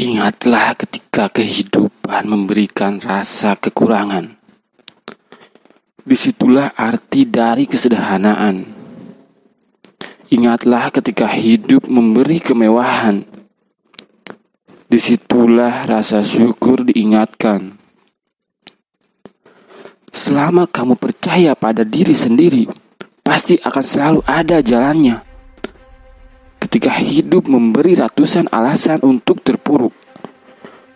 Ingatlah ketika kehidupan memberikan rasa kekurangan. Di situlah arti dari kesederhanaan. Ingatlah ketika hidup memberi kemewahan. Di situlah rasa syukur diingatkan. Selama kamu percaya pada diri sendiri, pasti akan selalu ada jalannya ketika hidup memberi ratusan alasan untuk terpuruk.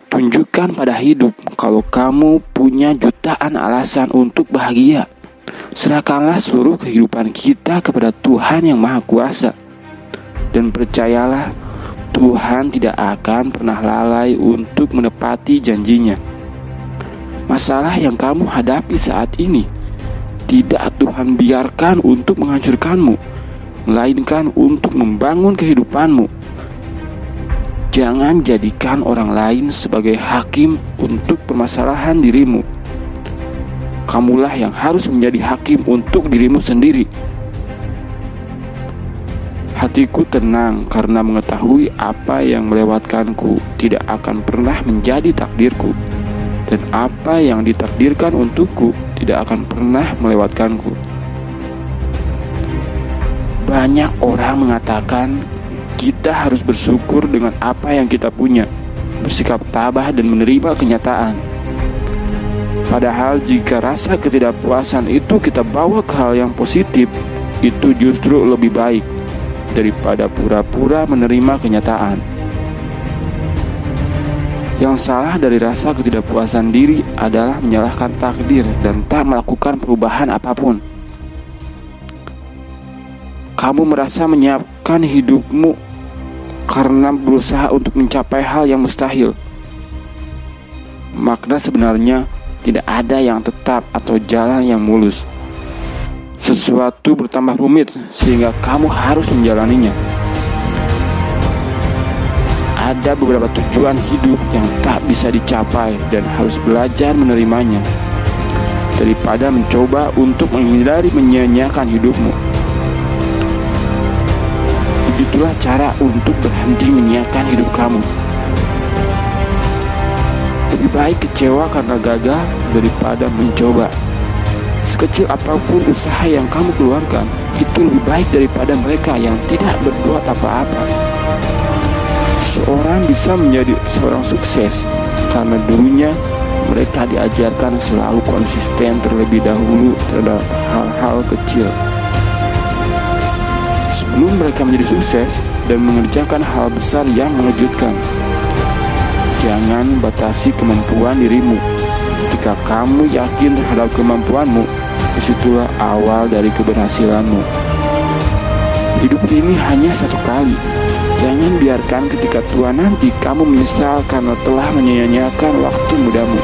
Tunjukkan pada hidup kalau kamu punya jutaan alasan untuk bahagia. Serahkanlah seluruh kehidupan kita kepada Tuhan yang Maha Kuasa. Dan percayalah, Tuhan tidak akan pernah lalai untuk menepati janjinya. Masalah yang kamu hadapi saat ini tidak Tuhan biarkan untuk menghancurkanmu melainkan untuk membangun kehidupanmu. Jangan jadikan orang lain sebagai hakim untuk permasalahan dirimu. Kamulah yang harus menjadi hakim untuk dirimu sendiri. Hatiku tenang karena mengetahui apa yang melewatkanku tidak akan pernah menjadi takdirku, dan apa yang ditakdirkan untukku tidak akan pernah melewatkanku. Banyak orang mengatakan kita harus bersyukur dengan apa yang kita punya, bersikap tabah dan menerima kenyataan. Padahal jika rasa ketidakpuasan itu kita bawa ke hal yang positif, itu justru lebih baik daripada pura-pura menerima kenyataan. Yang salah dari rasa ketidakpuasan diri adalah menyalahkan takdir dan tak melakukan perubahan apa pun kamu merasa menyiapkan hidupmu karena berusaha untuk mencapai hal yang mustahil. Makna sebenarnya tidak ada yang tetap atau jalan yang mulus. Sesuatu bertambah rumit sehingga kamu harus menjalaninya. Ada beberapa tujuan hidup yang tak bisa dicapai dan harus belajar menerimanya daripada mencoba untuk menghindari menyia-nyiakan hidupmu. Itulah cara untuk berhenti menyiapkan hidup kamu. Lebih baik kecewa karena gagal daripada mencoba. Sekecil apa pun usaha yang kamu keluarkan, itu lebih baik daripada mereka yang tidak berbuat apa-apa. Seorang bisa menjadi seorang sukses karena dulunya mereka diajarkan selalu konsisten terlebih dahulu terhadap hal-hal kecil sebelum mereka menjadi sukses dan mengerjakan hal besar yang mengejutkan. Jangan batasi kemampuan dirimu. Ketika kamu yakin terhadap kemampuanmu, di situlah awal dari keberhasilanmu. Hidup ini hanya satu kali. Jangan biarkan ketika tua nanti kamu menyesal karena telah menyia-nyiakan waktu mudamu.